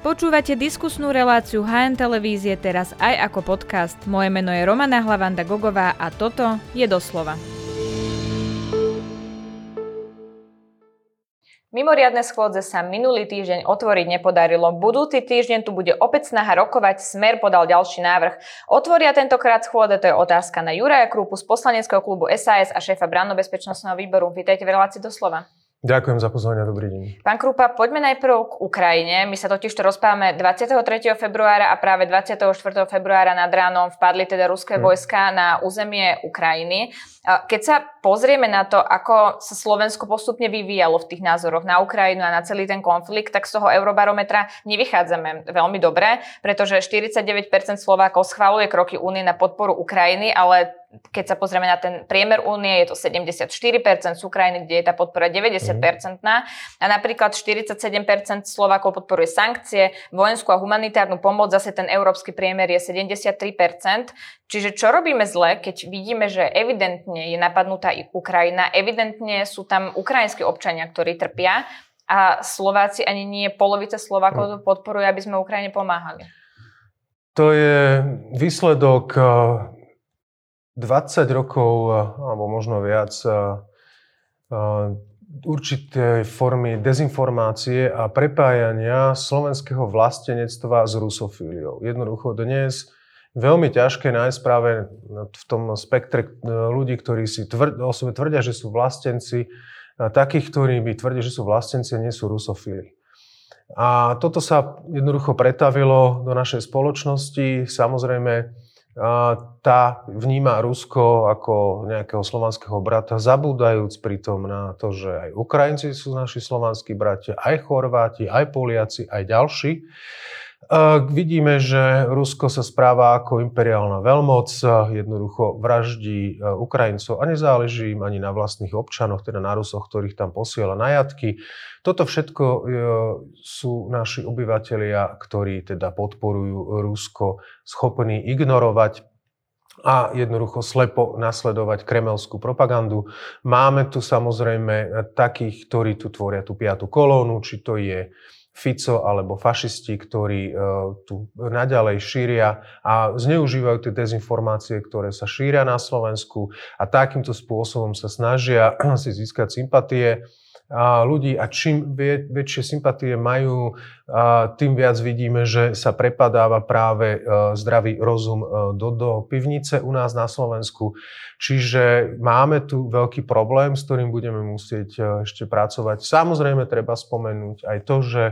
Počúvate diskusnú reláciu HN Televízie teraz aj ako podcast. Moje meno je Romana Hlavanda Gogová a toto je doslova. Mimoriadne schôdze sa minulý týždeň otvoriť nepodarilo. Budúci týždeň tu bude opäť snaha rokovať. Smer podal ďalší návrh. Otvoria tentokrát schôdze, to je otázka na Juraja Krúpu z poslaneckého klubu SAS a šéfa Branno-bezpečnostného výboru. Vítajte v relácii doslova. Ďakujem za pozvanie, dobrý deň. Pán Krupa, poďme najprv k Ukrajine. My sa totiž to rozprávame 23. februára a práve 24. februára nad ránom vpadli teda ruské hmm. vojska na územie Ukrajiny. Keď sa pozrieme na to, ako sa Slovensko postupne vyvíjalo v tých názoroch na Ukrajinu a na celý ten konflikt, tak z toho eurobarometra nevychádzame veľmi dobre, pretože 49% Slovákov schváluje kroky únie na podporu Ukrajiny, ale keď sa pozrieme na ten priemer únie, je to 74% z Ukrajiny, kde je tá podpora 90%. Mm. A napríklad 47% Slovákov podporuje sankcie, vojenskú a humanitárnu pomoc, zase ten európsky priemer je 73%. Čiže čo robíme zle, keď vidíme, že evidentne je napadnutá i Ukrajina, evidentne sú tam ukrajinskí občania, ktorí trpia a Slováci ani nie polovice Slovákov to podporujú, aby sme Ukrajine pomáhali. To je výsledok 20 rokov, alebo možno viac, určité formy dezinformácie a prepájania slovenského vlastenectva s rusofíliou. Jednoducho dnes veľmi ťažké nájsť práve v tom spektre ľudí, ktorí si tvrd, o sebe tvrdia, že sú vlastenci, takých, ktorí by tvrdia, že sú vlastenci a nie sú rusofíli. A toto sa jednoducho pretavilo do našej spoločnosti. Samozrejme, tá vníma Rusko ako nejakého slovanského brata, zabúdajúc pritom na to, že aj Ukrajinci sú naši slovanskí bratia, aj Chorváti, aj Poliaci, aj ďalší. Vidíme, že Rusko sa správa ako imperiálna veľmoc, jednoducho vraždí e, Ukrajincov a nezáleží im ani na vlastných občanoch, teda na Rusoch, ktorých tam posiela na jatky. Toto všetko e, sú naši obyvateľia, ktorí teda podporujú Rusko, schopní ignorovať a jednoducho slepo nasledovať kremelskú propagandu. Máme tu samozrejme takých, ktorí tu tvoria tú piatu kolónu, či to je Fico alebo fašisti, ktorí uh, tu naďalej šíria a zneužívajú tie dezinformácie, ktoré sa šíria na Slovensku a takýmto spôsobom sa snažia si získať sympatie ľudí a čím väčšie sympatie majú, tým viac vidíme, že sa prepadáva práve e, zdravý rozum e, do, do pivnice u nás na Slovensku. Čiže máme tu veľký problém, s ktorým budeme musieť e, ešte pracovať. Samozrejme, treba spomenúť aj to, že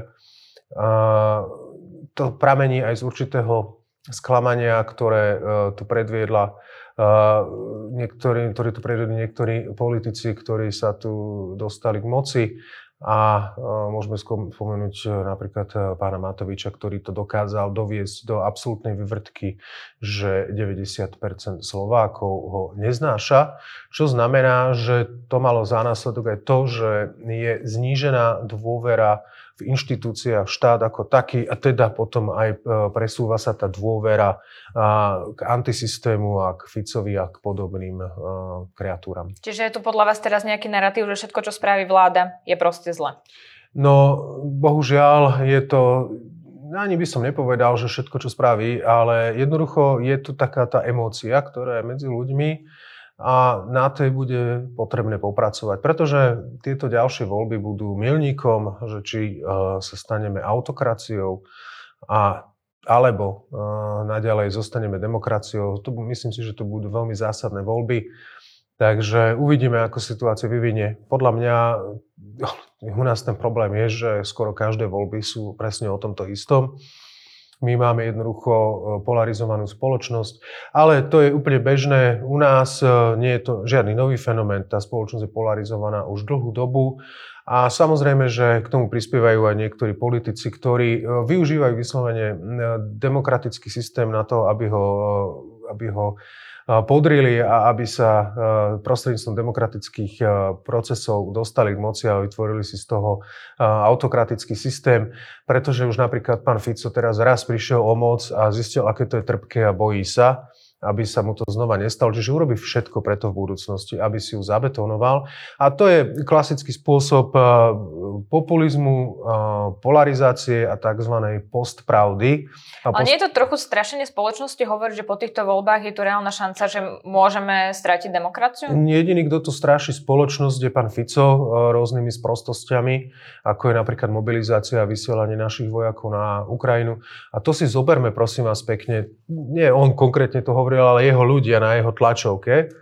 to pramení aj z určitého sklamania, ktoré tu predviedla niektorí, ktorí tu prejdú niektorí politici, ktorí sa tu dostali k moci. A môžeme spomenúť napríklad e, pána Matoviča, ktorý to dokázal doviesť do absolútnej vyvrtky, že 90% Slovákov ho neznáša, čo znamená, že to malo za následok aj to, že je znížená dôvera v inštitúciách, štát ako taký a teda potom aj e, presúva sa tá dôvera k antisystému a k Ficovi a k podobným e, kreatúram. Čiže je tu podľa vás teraz nejaký narratív, že všetko, čo spraví vláda, je proste zle? No, bohužiaľ je to ani by som nepovedal, že všetko, čo spraví, ale jednoducho je tu taká tá emócia, ktorá je medzi ľuďmi a na tej bude potrebné popracovať, pretože tieto ďalšie voľby budú milníkom, že či uh, sa staneme autokraciou a alebo uh, naďalej zostaneme demokraciou. To, myslím si, že to budú veľmi zásadné voľby. Takže uvidíme, ako situácia vyvinie. Podľa mňa u nás ten problém je, že skoro každé voľby sú presne o tomto istom. My máme jednoducho e, polarizovanú spoločnosť, ale to je úplne bežné. U nás e, nie je to žiadny nový fenomén, tá spoločnosť je polarizovaná už dlhú dobu a samozrejme, že k tomu prispievajú aj niektorí politici, ktorí e, využívajú vyslovene demokratický systém na to, aby ho, aby ho podrili a aby sa prostredníctvom demokratických procesov dostali k moci a vytvorili si z toho autokratický systém, pretože už napríklad pán Fico teraz raz prišiel o moc a zistil, aké to je trpké a bojí sa aby sa mu to znova nestalo. Čiže urobí všetko preto v budúcnosti, aby si ju zabetonoval. A to je klasický spôsob populizmu, eh, polarizácie a tzv. postpravdy. A post... Ale nie je to trochu strašenie spoločnosti hovoriť, že po týchto voľbách je tu reálna šanca, že môžeme stratiť demokraciu? Jediný, kto tu straší spoločnosť, je pán Fico eh, rôznymi sprostostiami, ako je napríklad mobilizácia a vysielanie našich vojakov na Ukrajinu. A to si zoberme, prosím vás pekne. Nie on konkrétne to hovoril, ale jeho ľudia na jeho tlačovke.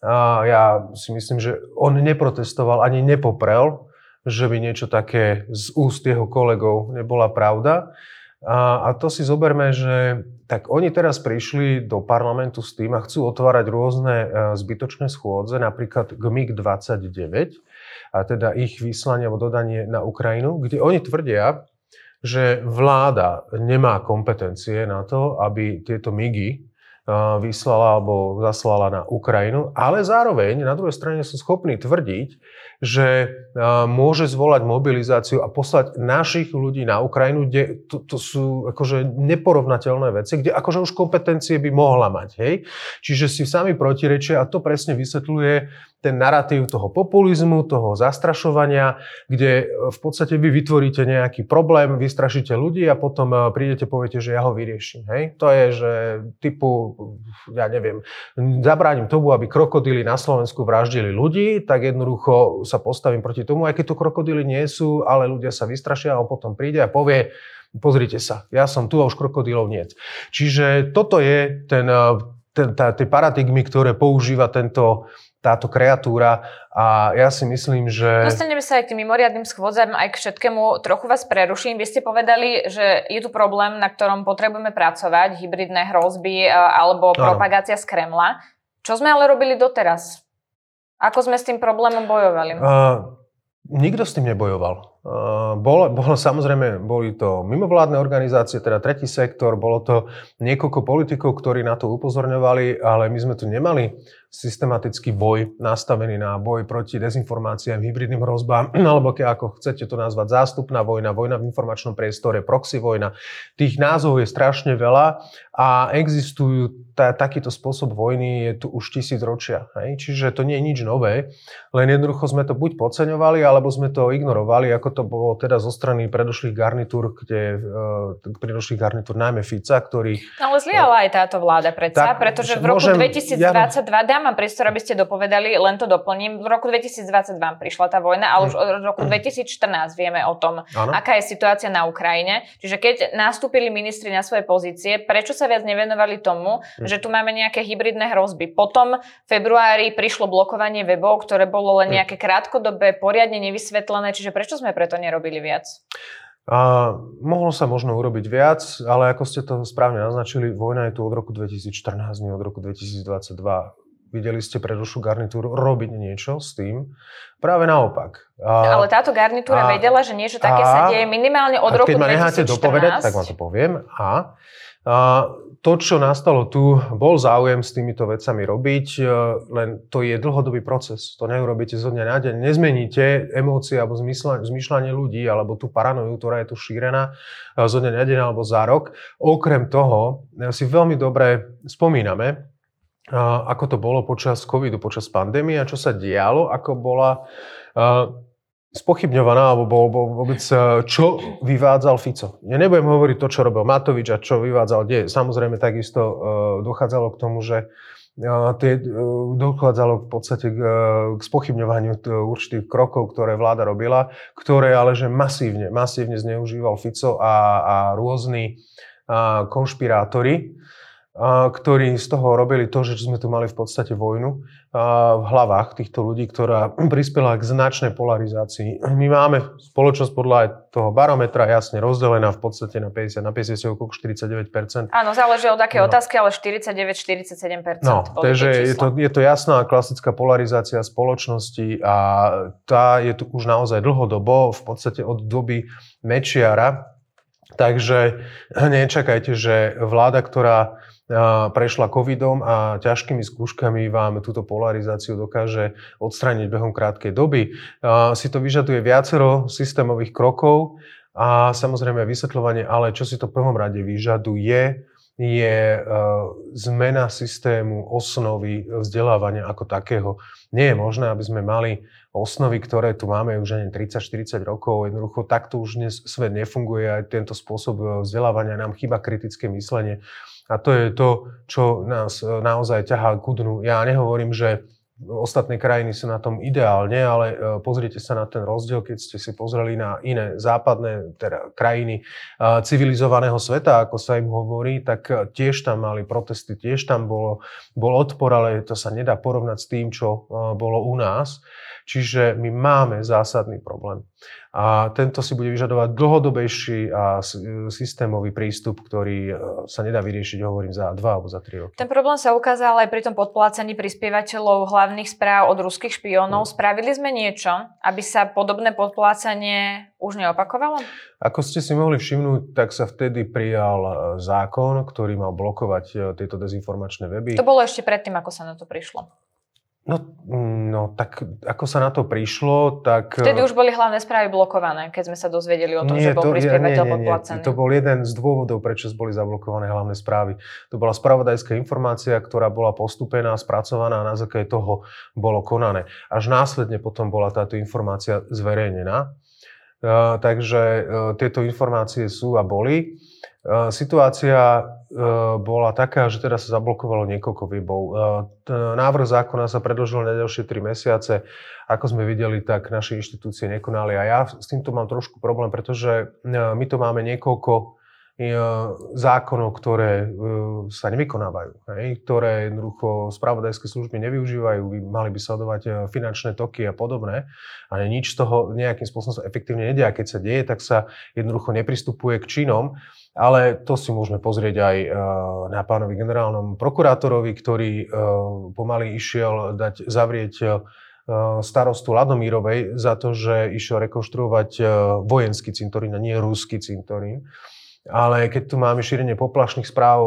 A ja si myslím, že on neprotestoval ani nepoprel, že by niečo také z úst jeho kolegov nebola pravda. A, a to si zoberme, že tak oni teraz prišli do parlamentu s tým a chcú otvárať rôzne e, zbytočné schôdze, napríklad k MiG-29, a teda ich vyslanie alebo dodanie na Ukrajinu, kde oni tvrdia, že vláda nemá kompetencie na to, aby tieto MIGy vyslala alebo zaslala na Ukrajinu, ale zároveň na druhej strane sú schopní tvrdiť, že môže zvolať mobilizáciu a poslať našich ľudí na Ukrajinu, kde to, to sú akože neporovnateľné veci, kde akože už kompetencie by mohla mať. Hej? Čiže si sami protirečia a to presne vysvetľuje ten narratív toho populizmu, toho zastrašovania, kde v podstate vy vytvoríte nejaký problém, vystrašíte ľudí a potom prídete, poviete, že ja ho vyrieším. Hej? To je, že typu, ja neviem, zabránim tomu, aby krokodíly na Slovensku vraždili ľudí, tak jednoducho sa postavím proti tomu, aj keď tu krokodíly nie sú, ale ľudia sa vystrašia a on potom príde a povie, pozrite sa, ja som tu a už krokodílov nie. Čiže toto je ten, ten, tá, tie paradigmy, ktoré používa tento, táto kreatúra a ja si myslím, že... Dostaneme sa aj k tým mimoriadným schôdzam, aj k všetkému. Trochu vás preruším. Vy ste povedali, že je tu problém, na ktorom potrebujeme pracovať, hybridné hrozby alebo propagácia z Kremla. Čo sme ale robili doteraz? Ako sme s tým problémom bojovali? Uh, nikto s tým nebojoval. Uh, bolo, bolo, samozrejme, boli to mimovládne organizácie, teda tretí sektor, bolo to niekoľko politikov, ktorí na to upozorňovali, ale my sme tu nemali systematický boj nastavený na boj proti dezinformáciám, hybridným hrozbám, alebo ke, ako chcete to nazvať, zástupná vojna, vojna v informačnom priestore, proxy vojna. Tých názvov je strašne veľa a existujú, tá, takýto spôsob vojny je tu už tisíc ročia. Hej? Čiže to nie je nič nové, len jednoducho sme to buď podceňovali, alebo sme to ignorovali, ako to bolo teda zo strany predošlých garnitúr, kde, uh, predošlých garnitúr najmä Fica, ktorý... No ale zliala aj táto vláda predsa, tak, pretože v roku môžem, 2022 ja vám priestor, aby ste dopovedali, len to doplním. V roku 2020 vám prišla tá vojna, ale už od roku 2014 vieme o tom, ano. aká je situácia na Ukrajine. Čiže keď nastúpili ministri na svoje pozície, prečo sa viac nevenovali tomu, hm. že tu máme nejaké hybridné hrozby? Potom v februári prišlo blokovanie webov, ktoré bolo len hm. nejaké krátkodobé, poriadne nevysvetlené, čiže prečo sme preto nerobili viac? A mohlo sa možno urobiť viac, ale ako ste to správne naznačili, vojna je tu od roku 2014, nie od roku 2022. Videli ste predošlú garnitúru robiť niečo s tým? Práve naopak. A, Ale táto garnitúra a, vedela, že niečo také a, sa deje minimálne od roku 2014. Keď ma necháte dopovedať, tak vám to poviem. A, a to, čo nastalo tu, bol záujem s týmito vecami robiť, e, len to je dlhodobý proces. To neurobíte zo dňa na deň. Nezmeníte emócie alebo zmýšľanie ľudí alebo tú paranoju, ktorá je tu šírená e, zo dňa na deň alebo za rok. Okrem toho e, si veľmi dobre spomíname, ako to bolo počas covidu, počas pandémie a čo sa dialo, ako bola spochybňovaná, alebo bol, bol vôbec, čo vyvádzal Fico. Ja nebudem hovoriť to, čo robil Matovič a čo vyvádzal kde. Samozrejme, takisto dochádzalo k tomu, že tie, dochádzalo v podstate k, k spochybňovaniu určitých krokov, ktoré vláda robila, ktoré ale že masívne, masívne zneužíval Fico a, a rôzni a konšpirátori ktorí z toho robili to, že sme tu mali v podstate vojnu v hlavách týchto ľudí, ktorá prispela k značnej polarizácii. My máme spoločnosť podľa aj toho barometra jasne rozdelená v podstate na 50, na 50 okolo 49%. Áno, záleží od aké no. otázky, ale 49-47%. No, takže je to, je to jasná klasická polarizácia spoločnosti a tá je tu už naozaj dlhodobo, v podstate od doby Mečiara, Takže nečakajte, že vláda, ktorá prešla covidom a ťažkými skúškami vám túto polarizáciu dokáže odstrániť behom krátkej doby. Si to vyžaduje viacero systémových krokov a samozrejme vysvetľovanie, ale čo si to v prvom rade vyžaduje, je zmena systému osnovy vzdelávania ako takého. Nie je možné, aby sme mali osnovy, ktoré tu máme už ani 30-40 rokov. Jednoducho takto už dnes svet nefunguje aj tento spôsob vzdelávania. Nám chýba kritické myslenie. A to je to, čo nás naozaj ťahá ku dnu. Ja nehovorím, že Ostatné krajiny sú na tom ideálne, ale e, pozrite sa na ten rozdiel, keď ste si pozreli na iné západné teda krajiny e, civilizovaného sveta, ako sa im hovorí, tak e, tiež tam mali protesty, tiež tam bolo, bol odpor, ale to sa nedá porovnať s tým, čo bolo u nás. Čiže my máme zásadný problém. A tento si bude vyžadovať dlhodobejší a systémový prístup, ktorý e, sa nedá vyriešiť, hovorím, za dva alebo za tri roky. Ten problém sa ukázal aj pri tom podplácaní prispievateľov hlavných správ od ruských špiónov. No. Spravili sme niečo, aby sa podobné podplácanie už neopakovalo? Ako ste si mohli všimnúť, tak sa vtedy prijal e, zákon, ktorý mal blokovať e, tieto dezinformačné weby. To bolo ešte predtým, ako sa na to prišlo. No, no, tak ako sa na to prišlo, tak... Vtedy už boli hlavné správy blokované, keď sme sa dozvedeli o tom, nie, že bol to, prispievateľ nie, nie, podplacený. Nie, to bol jeden z dôvodov, prečo boli zablokované hlavné správy. To bola spravodajská informácia, ktorá bola postupená, spracovaná a na základe toho bolo konané. Až následne potom bola táto informácia zverejnená. Uh, takže uh, tieto informácie sú a boli. Uh, situácia bola taká, že teda sa zablokovalo niekoľko webov. Návrh zákona sa predložil na ďalšie 3 mesiace. Ako sme videli, tak naše inštitúcie nekonali. A ja s týmto mám trošku problém, pretože my to máme niekoľko zákonov, ktoré sa nevykonávajú, hej, ktoré jednoducho spravodajské služby nevyužívajú, mali by sledovať finančné toky a podobné, ale nič z toho nejakým spôsobom sa efektívne nedie. A keď sa deje, tak sa jednoducho nepristupuje k činom. Ale to si môžeme pozrieť aj na pánovi generálnom prokurátorovi, ktorý pomaly išiel dať zavrieť starostu Ladomírovej za to, že išiel rekonštruovať vojenský cintorín a nie rúsky cintorín. Ale keď tu máme šírenie poplašných správ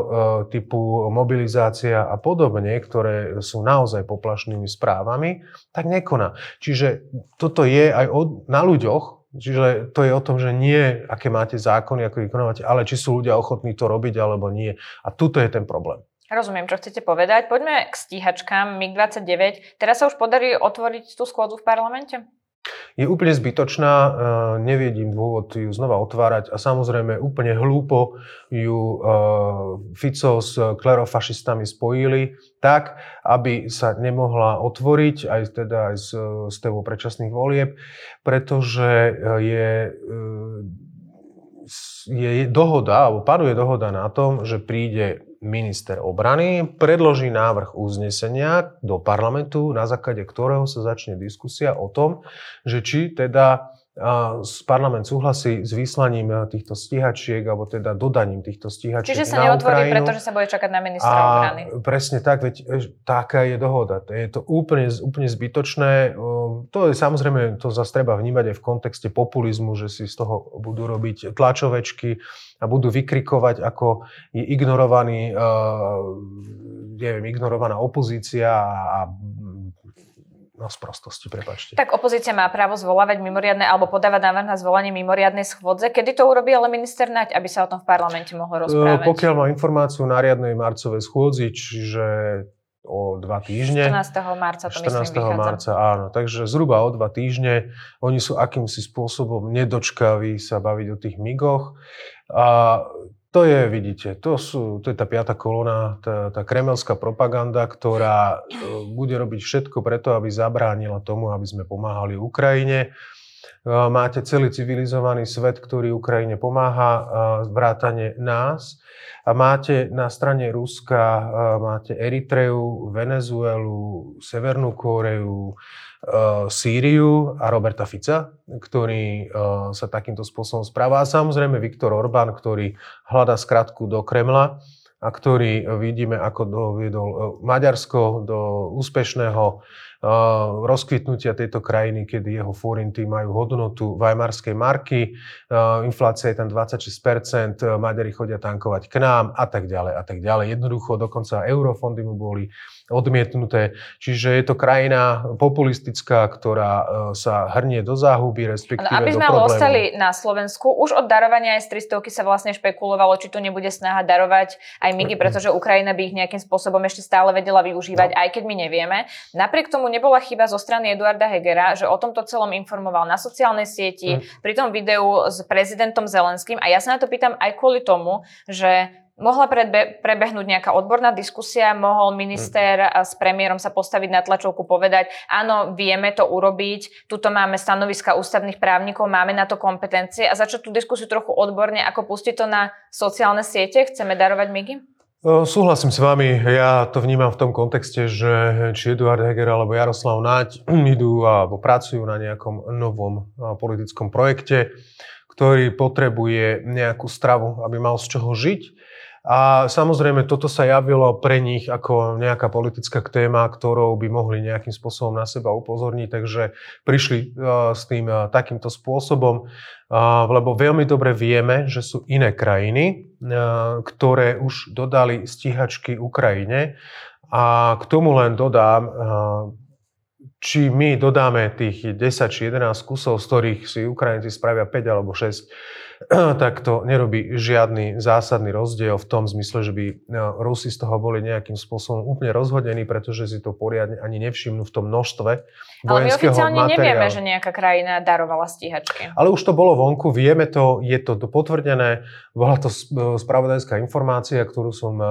typu mobilizácia a podobne, ktoré sú naozaj poplašnými správami, tak nekoná. Čiže toto je aj na ľuďoch, Čiže to je o tom, že nie, aké máte zákony, ako vykonávate, ale či sú ľudia ochotní to robiť alebo nie. A tuto je ten problém. Rozumiem, čo chcete povedať. Poďme k stíhačkám MiG-29. Teraz sa už podarí otvoriť tú schôdzu v parlamente? Je úplne zbytočná, e, nevidím dôvod ju znova otvárať a samozrejme úplne hlúpo ju e, Fico s klerofašistami spojili tak, aby sa nemohla otvoriť aj teda aj s, s témou predčasných volieb, pretože je je dohoda, alebo paduje dohoda na tom, že príde minister obrany, predloží návrh uznesenia do parlamentu, na základe ktorého sa začne diskusia o tom, že či teda parlament súhlasí s vyslaním e, týchto stíhačiek, alebo teda dodaním týchto stíhačiek Čiže sa neotvorí, Ukrajinu. pretože sa bude čakať na ministra a obrany. Presne tak, veď e, taká je dohoda. Je to úplne, úplne zbytočné. To je samozrejme, to zase treba vnímať aj v kontexte populizmu, že si z toho budú robiť tlačovečky a budú vykrikovať, ako je ignorovaný, uh, neviem, ignorovaná opozícia a No z prostosti, prepačte. Tak opozícia má právo zvolávať mimoriadne alebo podávať návrh na zvolanie mimoriadnej schôdze. Kedy to urobí ale minister Naď, aby sa o tom v parlamente mohol rozprávať? Pokiaľ má informáciu na riadnej marcovej schôdzi, čiže o dva týždne. 14. marca to 14. myslím marca, áno. Takže zhruba o dva týždne. Oni sú akýmsi spôsobom nedočkaví sa baviť o tých migoch. A to je, vidíte, to, sú, to je tá piata kolona, tá, tá kremelská propaganda, ktorá e, bude robiť všetko preto, aby zabránila tomu, aby sme pomáhali Ukrajine. E, máte celý civilizovaný svet, ktorý Ukrajine pomáha, e, vrátane nás. A máte na strane Ruska, máte Eritreu, Venezuelu, Severnú Kóreu, Sýriu a Roberta Fica, ktorý eh, sa takýmto spôsobom správa. A samozrejme Viktor Orbán, ktorý hľadá skratku do Kremla a ktorý vidíme, ako doviedol eh, Maďarsko do úspešného rozkvitnutia tejto krajiny, kedy jeho forinty majú hodnotu vajmarskej marky, inflácia je tam 26%, Maďari chodia tankovať k nám a tak ďalej a tak ďalej. Jednoducho dokonca eurofondy mu boli odmietnuté. Čiže je to krajina populistická, ktorá e, sa hrnie do záhuby, respektíve ano, aby sme ale ostali na Slovensku, už od darovania aj z 300 sa vlastne špekulovalo, či tu nebude snaha darovať aj MIGI, pretože Ukrajina by ich nejakým spôsobom ešte stále vedela využívať, no. aj keď my nevieme. Napriek tomu nebola chyba zo strany Eduarda Hegera, že o tomto celom informoval na sociálnej sieti, mm. pri tom videu s prezidentom Zelenským. A ja sa na to pýtam aj kvôli tomu, že Mohla predbe- prebehnúť nejaká odborná diskusia, mohol minister s premiérom sa postaviť na tlačovku, povedať, áno, vieme to urobiť, tuto máme stanoviska ústavných právnikov, máme na to kompetencie. A začať tú diskusiu trochu odborne, ako pustiť to na sociálne siete, chceme darovať MIGI? Súhlasím s vami, ja to vnímam v tom kontexte, že či Eduard Heger alebo Jaroslav Naď idú alebo pracujú na nejakom novom politickom projekte, ktorý potrebuje nejakú stravu, aby mal z čoho žiť a samozrejme, toto sa javilo pre nich ako nejaká politická téma, ktorou by mohli nejakým spôsobom na seba upozorniť, takže prišli uh, s tým uh, takýmto spôsobom, uh, lebo veľmi dobre vieme, že sú iné krajiny, ktoré už dodali stíhačky Ukrajine. A k tomu len dodám, či my dodáme tých 10 či 11 kusov, z ktorých si Ukrajinci spravia 5 alebo 6, tak to nerobí žiadny zásadný rozdiel v tom zmysle, že by e, Rusi z toho boli nejakým spôsobom úplne rozhodení, pretože si to poriadne ani nevšimnú v tom množstve Ale my oficiálne materiálu. nevieme, že nejaká krajina darovala stíhačky. Ale už to bolo vonku, vieme to, je to potvrdené. Bola to e, spravodajská informácia, ktorú som e,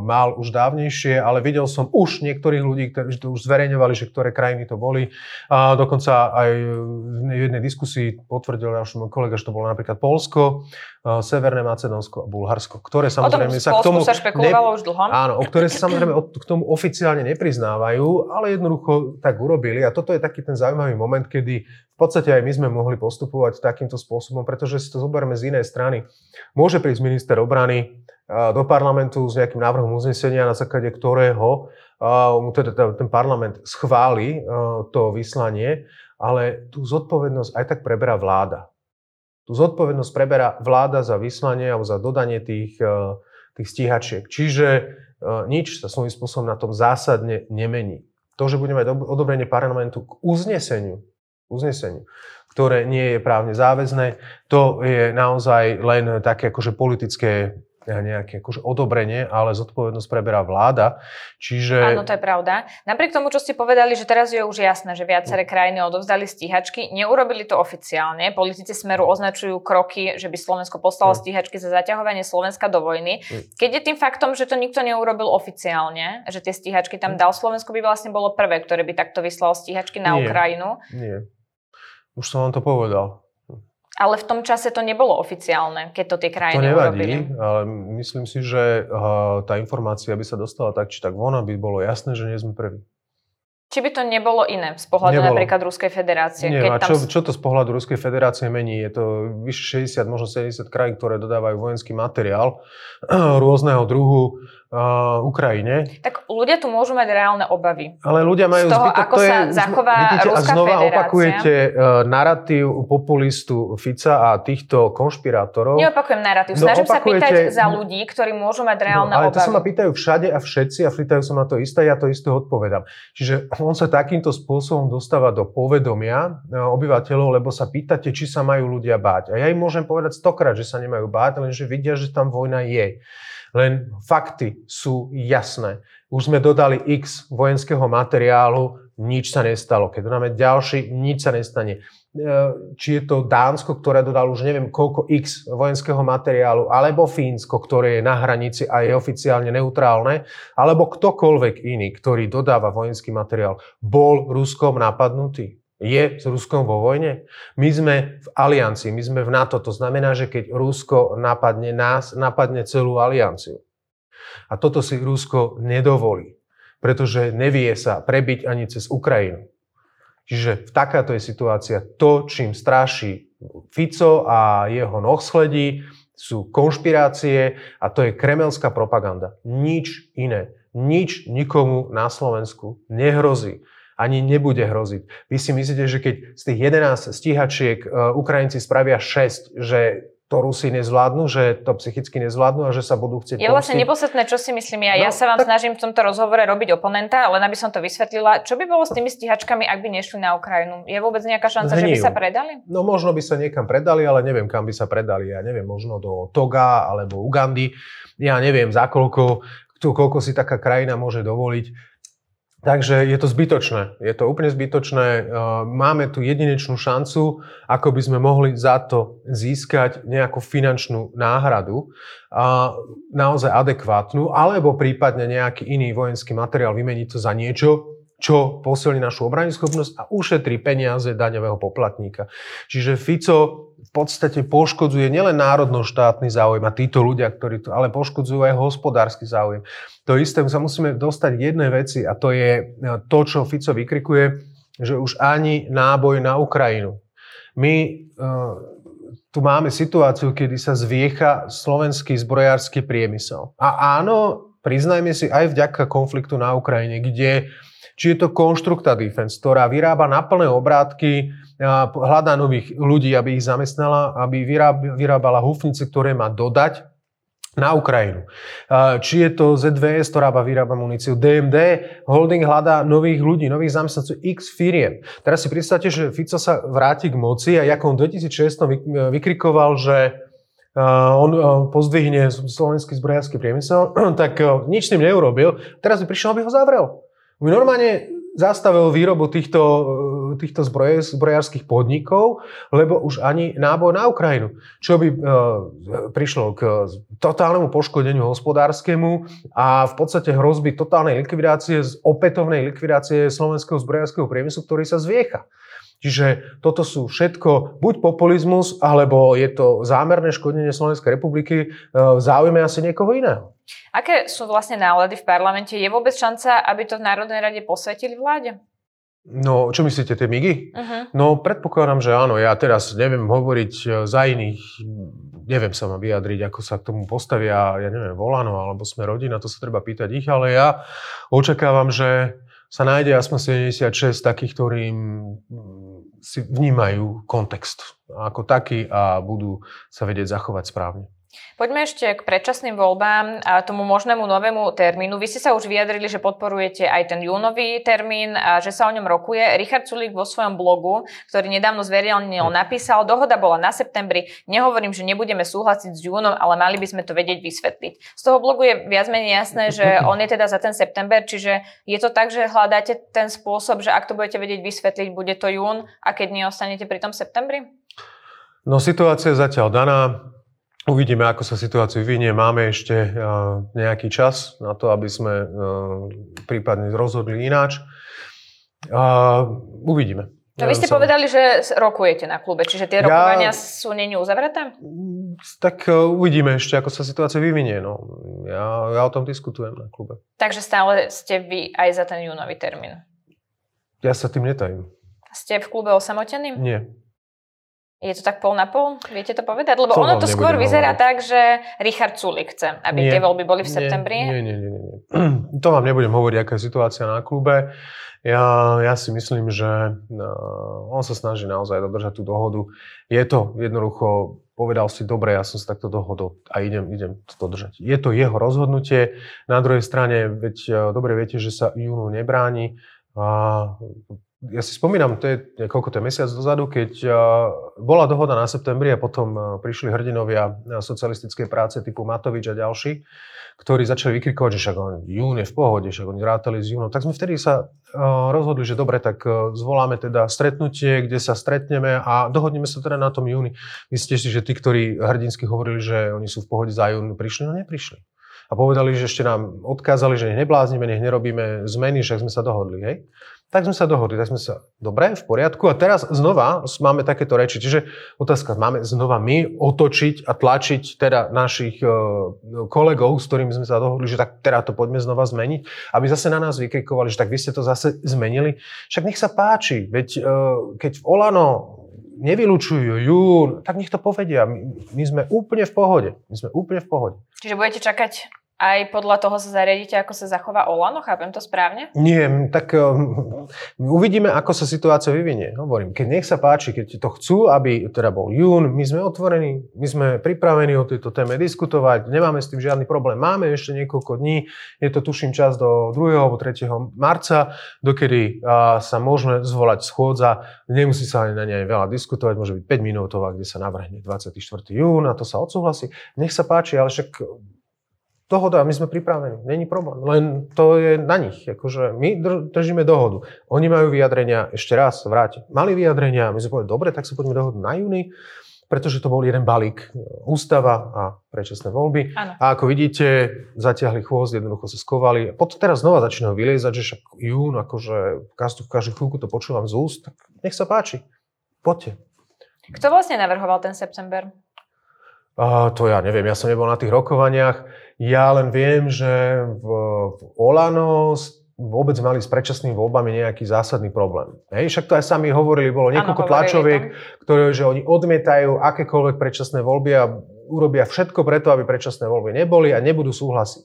mal už dávnejšie, ale videl som už niektorých ľudí, ktorí to už zverejňovali, že ktoré krajiny to boli. A dokonca aj v jednej diskusii potvrdil náš kolega, že to bolo napríklad Polsko, Polsko, Severné Macedónsko a Bulharsko, ktoré samozrejme sa k tomu... sa špekulovalo ne, už dlho. Áno, o ktoré sa samozrejme k tomu oficiálne nepriznávajú, ale jednoducho tak urobili. A toto je taký ten zaujímavý moment, kedy v podstate aj my sme mohli postupovať takýmto spôsobom, pretože si to zoberme z inej strany. Môže prísť minister obrany do parlamentu s nejakým návrhom uznesenia, na základe ktorého teda ten parlament schváli to vyslanie, ale tú zodpovednosť aj tak preberá vláda. Tú zodpovednosť preberá vláda za vyslanie alebo za dodanie tých, eh, tých stíhačiek. Čiže eh, nič sa svojím spôsobom na tom zásadne nemení. To, že budeme mať odobrenie parlamentu k uzneseniu, uzneseniu, ktoré nie je právne záväzné, to je naozaj len také akože politické nejaké akože odobrenie, ale zodpovednosť preberá vláda. Čiže... Áno, to je pravda. Napriek tomu, čo ste povedali, že teraz je už jasné, že viaceré krajiny odovzdali stíhačky, neurobili to oficiálne. Politici Smeru označujú kroky, že by Slovensko poslalo mm. stíhačky za zaťahovanie Slovenska do vojny. Mm. Keď je tým faktom, že to nikto neurobil oficiálne, že tie stíhačky tam dal, Slovensko by vlastne bolo prvé, ktoré by takto vyslalo stíhačky na Nie. Ukrajinu. Nie. Už som vám to povedal. Ale v tom čase to nebolo oficiálne, keď to tie krajiny to nevadí, urobili. ale myslím si, že tá informácia by sa dostala tak, či tak von, aby bolo jasné, že nie sme prví. Či by to nebolo iné z pohľadu nebolo. napríklad Ruskej federácie? Nie, keď a čo, tam... čo to z pohľadu Ruskej federácie mení? Je to vyše 60, možno 70 krajín, ktoré dodávajú vojenský materiál rôzneho druhu uh, Ukrajine. Tak ľudia tu môžu mať reálne obavy. Ale ľudia majú z toho, zbytok, ako to sa je, zachová vidíte, Ruská A znova federácia. opakujete uh, narratív populistu Fica a týchto konšpirátorov. Neopakujem narratív. No, Snažím opakujete... sa pýtať za ľudí, ktorí môžu mať reálne no, ale obavy. Ale to sa ma pýtajú všade a všetci a pýtajú sa ma to isté, ja to isté odpovedám. Čiže on sa takýmto spôsobom dostáva do povedomia obyvateľov, lebo sa pýtate, či sa majú ľudia báť. A ja im môžem povedať stokrát, že sa nemajú báť, lenže vidia, že tam vojna je. Len fakty sú jasné. Už sme dodali x vojenského materiálu, nič sa nestalo. Keď dodáme ďalší, nič sa nestane. E, či je to Dánsko, ktoré dodalo už neviem koľko x vojenského materiálu, alebo Fínsko, ktoré je na hranici a je oficiálne neutrálne, alebo ktokoľvek iný, ktorý dodáva vojenský materiál, bol Ruskom napadnutý je s Ruskom vo vojne? My sme v aliancii, my sme v NATO. To znamená, že keď Rusko napadne nás, napadne celú alianciu. A toto si Rusko nedovolí, pretože nevie sa prebiť ani cez Ukrajinu. Čiže v takáto je situácia. To, čím stráši Fico a jeho nohsledí, sú konšpirácie a to je kremelská propaganda. Nič iné. Nič nikomu na Slovensku nehrozí. Ani nebude hroziť. Vy si myslíte, že keď z tých 11 stíhačiek uh, Ukrajinci spravia 6, že to Rusi nezvládnu, že to psychicky nezvládnu a že sa budú chcieť Je vlastne nepodstatné, čo si myslím ja. No, ja sa vám tak... snažím v tomto rozhovore robiť oponenta, len aby som to vysvetlila. Čo by bolo s tými stíhačkami, ak by nešli na Ukrajinu? Je vôbec nejaká šanca, Zhnijú. že by sa predali? No možno by sa niekam predali, ale neviem, kam by sa predali. Ja neviem, možno do Toga alebo Ugandy. Ja neviem, za koľko, koľko si taká krajina môže dovoliť Takže je to zbytočné. Je to úplne zbytočné. Máme tu jedinečnú šancu, ako by sme mohli za to získať nejakú finančnú náhradu, naozaj adekvátnu, alebo prípadne nejaký iný vojenský materiál vymeniť to za niečo, čo posilní našu obrany schopnosť a ušetrí peniaze daňového poplatníka. Čiže Fico v podstate poškodzuje nielen národno-štátny záujem a títo ľudia, ktorí to, ale poškodzujú aj hospodársky záujem. To isté sa musíme dostať k jednej veci a to je e, to, čo Fico vykrikuje, že už ani náboj na Ukrajinu. My uh, tu máme situáciu, kedy sa zviecha slovenský zbrojársky priemysel. A áno, priznajme si, aj vďaka konfliktu na Ukrajine, kde či je to Constructa Defense, ktorá vyrába na plné obrátky, hľadá nových ľudí, aby ich zamestnala, aby vyrábala hufnice, ktoré má dodať na Ukrajinu. Či je to ZVS, ktorá vyrába muníciu, DMD, holding hľadá nových ľudí, nových zamestnancov, x firiem. Teraz si predstavte, že Fico sa vráti k moci a ako on v 2006 vykrikoval, že on pozdvihne slovenský zbrojársky priemysel, tak nič s tým neurobil. Teraz by prišiel, aby ho zavrel by normálne zastavil výrobu týchto, týchto zbroje, zbrojárských podnikov, lebo už ani náboj na Ukrajinu. Čo by e, prišlo k totálnemu poškodeniu hospodárskemu a v podstate hrozby totálnej likvidácie, opätovnej likvidácie slovenského zbrojárskeho priemyslu, ktorý sa zviecha. Čiže toto sú všetko buď populizmus, alebo je to zámerné škodenie Slovenskej republiky e, v záujme asi niekoho iného. Aké sú vlastne nálady v parlamente? Je vôbec šanca, aby to v Národnej rade posvetili vláde? No, čo myslíte, tie migy? Uh-huh. No, predpokladám, že áno. Ja teraz neviem hovoriť e, za iných, neviem sa ma vyjadriť, ako sa k tomu postavia, ja neviem, Volano alebo sme rodina, to sa treba pýtať ich, ale ja očakávam, že sa nájde aspoň 76 takých, ktorým si vnímajú kontext ako taký a budú sa vedieť zachovať správne. Poďme ešte k predčasným voľbám a tomu možnému novému termínu. Vy ste sa už vyjadrili, že podporujete aj ten júnový termín a že sa o ňom rokuje. Richard Sulík vo svojom blogu, ktorý nedávno zverejnil, napísal, dohoda bola na septembri. Nehovorím, že nebudeme súhlasiť s júnom, ale mali by sme to vedieť vysvetliť. Z toho blogu je viac menej jasné, že on je teda za ten september, čiže je to tak, že hľadáte ten spôsob, že ak to budete vedieť vysvetliť, bude to jún a keď neostanete pri tom septembri? No situácia je zatiaľ daná. Uvidíme, ako sa situácia vyvinie. Máme ešte uh, nejaký čas na to, aby sme uh, prípadne rozhodli ináč. Uvidíme. No vy ste som... povedali, že rokujete na klube, čiže tie rokovania ja... sú není uzavreté? Tak uh, uvidíme ešte, ako sa situácia vyvinie. No. Ja, ja o tom diskutujem na klube. Takže stále ste vy aj za ten júnový termín? Ja sa tým netajím. Ste v klube osamotení? Nie. Je to tak pol na pol? Viete to povedať? Lebo to ono to skôr vyzerá hovoriť. tak, že Richard Sulik chce, aby nie, tie voľby boli v septembri. Nie, nie, nie, nie, nie. To vám nebudem hovoriť, aká je situácia na klube. Ja, ja si myslím, že uh, on sa snaží naozaj dodržať tú dohodu. Je to jednoducho, povedal si, dobre, ja som sa takto dohodol a idem, idem to dodržať. Je to jeho rozhodnutie. Na druhej strane, veď uh, dobre viete, že sa Júnu nebráni. A ja si spomínam, to je koľko to je mesiac dozadu, keď bola dohoda na septembri a potom prišli hrdinovia socialistickej práce typu Matovič a ďalší, ktorí začali vykrikovať, že však jún je v pohode, však oni rátali s júnom. Tak sme vtedy sa rozhodli, že dobre, tak zvoláme teda stretnutie, kde sa stretneme a dohodneme sa teda na tom júni. Myslíte si, že tí, ktorí hrdinsky hovorili, že oni sú v pohode za jún, prišli? No neprišli. A povedali, že ešte nám odkázali, že nech nebláznime, nech nerobíme zmeny, však sme sa dohodli. Hej? Tak sme sa dohodli, tak sme sa, dobre, v poriadku. A teraz znova máme takéto reči. Čiže otázka, máme znova my otočiť a tlačiť teda našich uh, kolegov, s ktorými sme sa dohodli, že tak teraz to poďme znova zmeniť, aby zase na nás vykrikovali, že tak vy ste to zase zmenili. Však nech sa páči, veď uh, keď v Olano nevylučujú jún, tak nech to povedia. My, my sme úplne v pohode. My sme úplne v pohode. Čiže budete čakať aj podľa toho sa zariadíte, ako sa zachová Olano? Chápem to správne? Nie, tak um, uvidíme, ako sa situácia vyvinie. Hovorím, keď nech sa páči, keď to chcú, aby teda bol jún, my sme otvorení, my sme pripravení o tejto téme diskutovať, nemáme s tým žiadny problém. Máme ešte niekoľko dní, je to tuším čas do 2. alebo 3. marca, dokedy uh, sa môžeme zvolať schôdza, nemusí sa ani na nej veľa diskutovať, môže byť 5 minútová, kde sa navrhne 24. jún a to sa odsúhlasí. Nech sa páči, ale však Dohoda, my sme pripravení, není problém. Len to je na nich. Akože my držíme dohodu. Oni majú vyjadrenia, ešte raz vráť, mali vyjadrenia, my sme povedali, dobre, tak sa poďme dohodnúť na júni, pretože to bol jeden balík ústava a predčasné voľby. Ano. A ako vidíte, zatiahli chvost, jednoducho sa skovali. Potom teraz znova začínajú vyliezať, že však jún, akože v každú chvíľku to počúvam z úst, tak nech sa páči. Poďte. Kto vlastne navrhoval ten september? Uh, to ja neviem, ja som nebol na tých rokovaniach. Ja len viem, že v, v Olano vôbec mali s predčasnými voľbami nejaký zásadný problém. Hej, však to aj sami hovorili, bolo niekoľko ano, tlačoviek, ktoré, že oni odmietajú akékoľvek predčasné voľby a urobia všetko preto, aby predčasné voľby neboli a nebudú súhlasiť.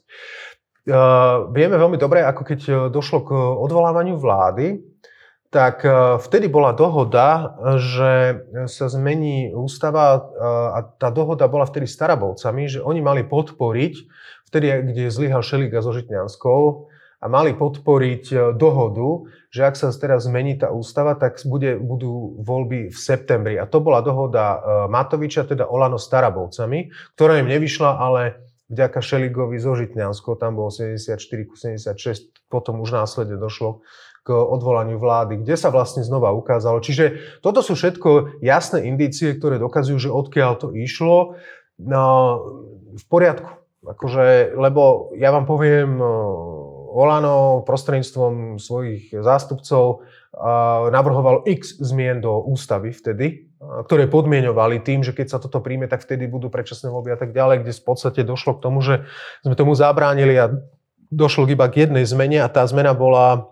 Uh, vieme veľmi dobre, ako keď došlo k odvolávaniu vlády, tak e, vtedy bola dohoda, že sa zmení ústava e, a tá dohoda bola vtedy starabovcami, že oni mali podporiť, vtedy, kde zlyhal Šeliga so Žitňanskou, a mali podporiť e, dohodu, že ak sa teraz zmení tá ústava, tak bude, budú voľby v septembri. A to bola dohoda Matoviča, teda Olano Starabovcami, ktorá im nevyšla, ale vďaka Šeligovi so Žitňanskou, tam bolo 74 76, potom už následne došlo k odvolaniu vlády, kde sa vlastne znova ukázalo. Čiže toto sú všetko jasné indície, ktoré dokazujú, že odkiaľ to išlo. No, v poriadku. Akože, lebo ja vám poviem, no, Olano prostredníctvom svojich zástupcov navrhoval x zmien do ústavy vtedy, ktoré podmienovali tým, že keď sa toto príjme, tak vtedy budú predčasné voľby a tak ďalej, kde v podstate došlo k tomu, že sme tomu zabránili a došlo iba k jednej zmene a tá zmena bola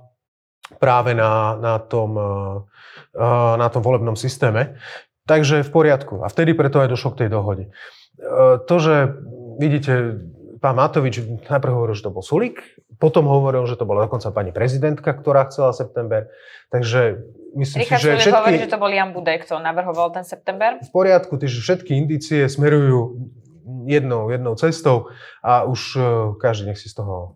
práve na, na, tom, eh, eh, na tom volebnom systéme. Takže v poriadku. A vtedy preto aj došlo k tej dohode. Eh, to, že vidíte, pán Matovič najprv hovoril, že to bol Sulík, potom hovoril, že to bola dokonca pani prezidentka, ktorá chcela september. Takže myslím Richard si, že všetky... hovorí, že to bol Jan Budaj, kto navrhoval ten september. V poriadku, takže všetky indície smerujú jednou, jednou cestou a už každý nech si z toho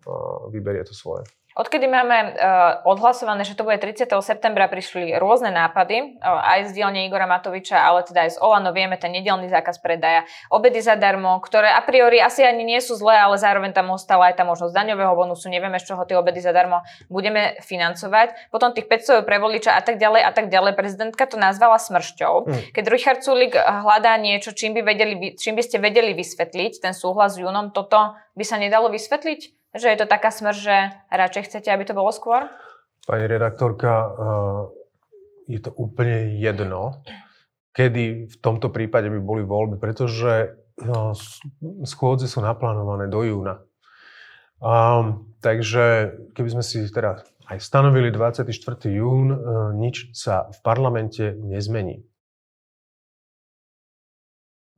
vyberie to svoje. Odkedy máme uh, odhlasované, že to bude 30. septembra, prišli rôzne nápady, uh, aj z dielne Igora Matoviča, ale teda aj z Olano, vieme, ten nedelný zákaz predaja, obedy zadarmo, ktoré a priori asi ani nie sú zlé, ale zároveň tam ostala aj tá možnosť daňového bonusu, nevieme, z čoho tie obedy zadarmo budeme financovať. Potom tých 500 pre voliča a tak ďalej a tak ďalej. Prezidentka to nazvala smršťou. Mm. Keď Richard Sulik hľadá niečo, čím by, vedeli, čím by ste vedeli vysvetliť ten súhlas s Júnom, toto by sa nedalo vysvetliť? Že je to taká smrť, že radšej chcete, aby to bolo skôr? Pani redaktorka, eh, je to úplne jedno, kedy v tomto prípade by boli voľby, pretože eh, schôdze sú naplánované do júna. Um, takže keby sme si teda aj stanovili 24. jún, uh, nič sa v parlamente nezmení.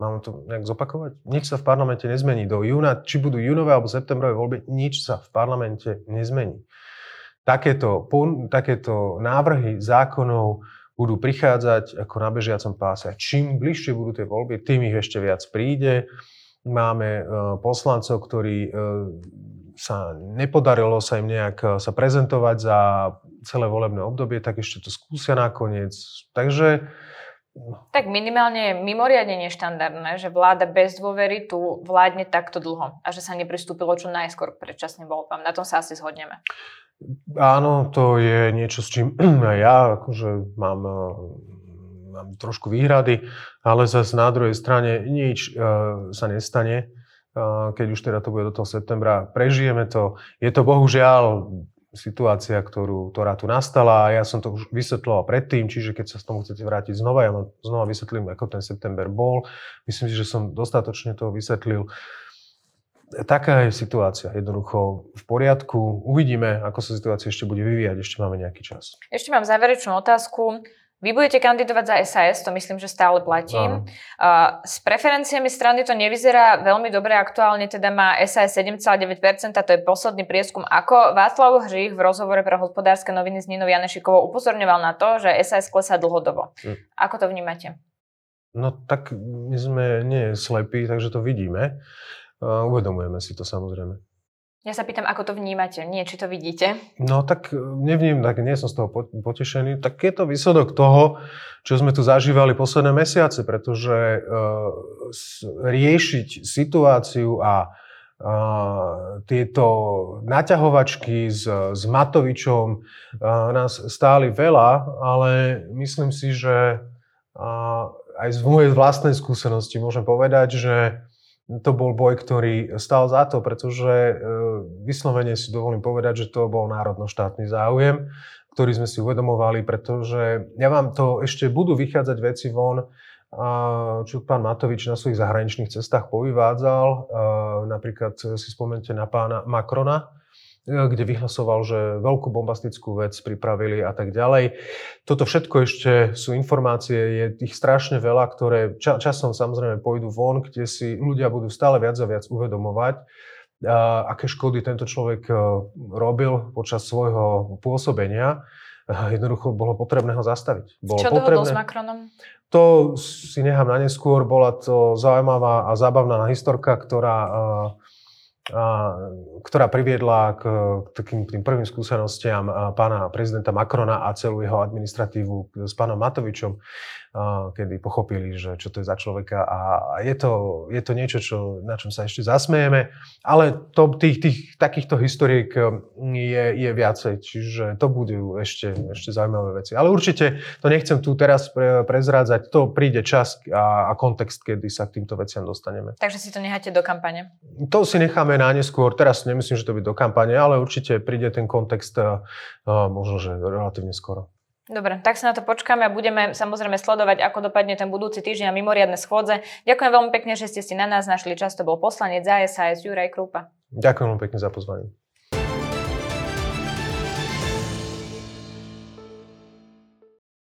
Mám to nejak zopakovať? Nič sa v parlamente nezmení. Do júna, či budú júnové alebo septembrové voľby, nič sa v parlamente nezmení. Takéto, takéto návrhy zákonov budú prichádzať ako na bežiacom páse. Čím bližšie budú tie voľby, tým ich ešte viac príde. Máme uh, poslancov, ktorí uh, sa nepodarilo sa im nejak e, sa prezentovať za celé volebné obdobie, tak ešte to skúsia nakoniec. Takže tak minimálne je mimoriadne neštandardné, že vláda bez dôvery tu vládne takto dlho a že sa nepristúpilo čo najskôr k predčasným voľbám. Na tom sa asi zhodneme. Áno, to je niečo, s čím ja akože mám, eh, mám trošku výhrady, ale zase na druhej strane nič uh, sa nestane, uh, keď už teda to bude do toho septembra. Prežijeme to. Je to bohužiaľ situácia, ktorú, ktorá tu nastala ja som to už vysvetloval predtým, čiže keď sa s tomu chcete vrátiť znova, ja vám znova vysvetlím, ako ten september bol. Myslím si, že som dostatočne to vysvetlil. Taká je situácia, jednoducho v poriadku. Uvidíme, ako sa situácia ešte bude vyvíjať, ešte máme nejaký čas. Ešte mám záverečnú otázku. Vy budete kandidovať za SAS, to myslím, že stále platí. Uh, s preferenciami strany to nevyzerá veľmi dobre. Aktuálne teda má SAS 7,9%, to je posledný prieskum. Ako Václav Hřích v rozhovore pre hospodárske noviny s Ninou Janešikovou upozorňoval na to, že SAS klesá dlhodobo. Hmm. Ako to vnímate? No tak my sme nie slepí, takže to vidíme. Uvedomujeme si to samozrejme. Ja sa pýtam, ako to vnímate, nie či to vidíte. No tak e, nevním, tak nie som z toho potešený. Tak je to výsledok toho, čo sme tu zažívali posledné mesiace, pretože uh, riešiť situáciu a uh, tieto naťahovačky s, s Matovičom uh, nás stáli veľa, ale myslím si, že uh, aj z mojej vlastnej skúsenosti môžem povedať, že to bol boj, ktorý stal za to, pretože e, vyslovene si dovolím povedať, že to bol národno-štátny záujem, ktorý sme si uvedomovali, pretože ja vám to ešte budú vychádzať veci von, čo pán Matovič na svojich zahraničných cestách povyvádzal. E, napríklad si spomente na pána Macrona, E, kde vyhlasoval, že veľkú bombastickú vec pripravili a tak ďalej. Toto všetko ešte sú informácie, je ich strašne veľa, ktoré ča- časom samozrejme pôjdu von, kde si ľudia budú stále viac a viac uvedomovať, a, aké škody tento človek e, robil počas svojho pôsobenia. Jednoducho bolo potrebné ho zastaviť. Bolo Čo potrebné... s Macronom? To si nechám na neskôr. Bola to zaujímavá a zábavná historka, ktorá ktorá priviedla k, takým tým prvým skúsenostiam pána prezidenta Macrona a celú jeho administratívu s pánom Matovičom, kedy pochopili, že čo to je za človeka a je to, je to niečo, čo, na čom sa ešte zasmejeme, ale to, tých, tých takýchto historiek je, je viacej, čiže to budú ešte, ešte zaujímavé veci. Ale určite to nechcem tu teraz pre, prezrádzať, to príde čas a, a kontext, kedy sa k týmto veciam dostaneme. Takže si to necháte do kampane? To si necháme na neskôr. Teraz nemyslím, že to bude do kampane, ale určite príde ten kontext možno, že relatívne skoro. Dobre, tak sa na to počkáme a budeme samozrejme sledovať, ako dopadne ten budúci týždeň a mimoriadne schôdze. Ďakujem veľmi pekne, že ste si na nás našli čas. To bol poslanec za SAS Juraj Krupa. Ďakujem veľmi pekne za pozvanie.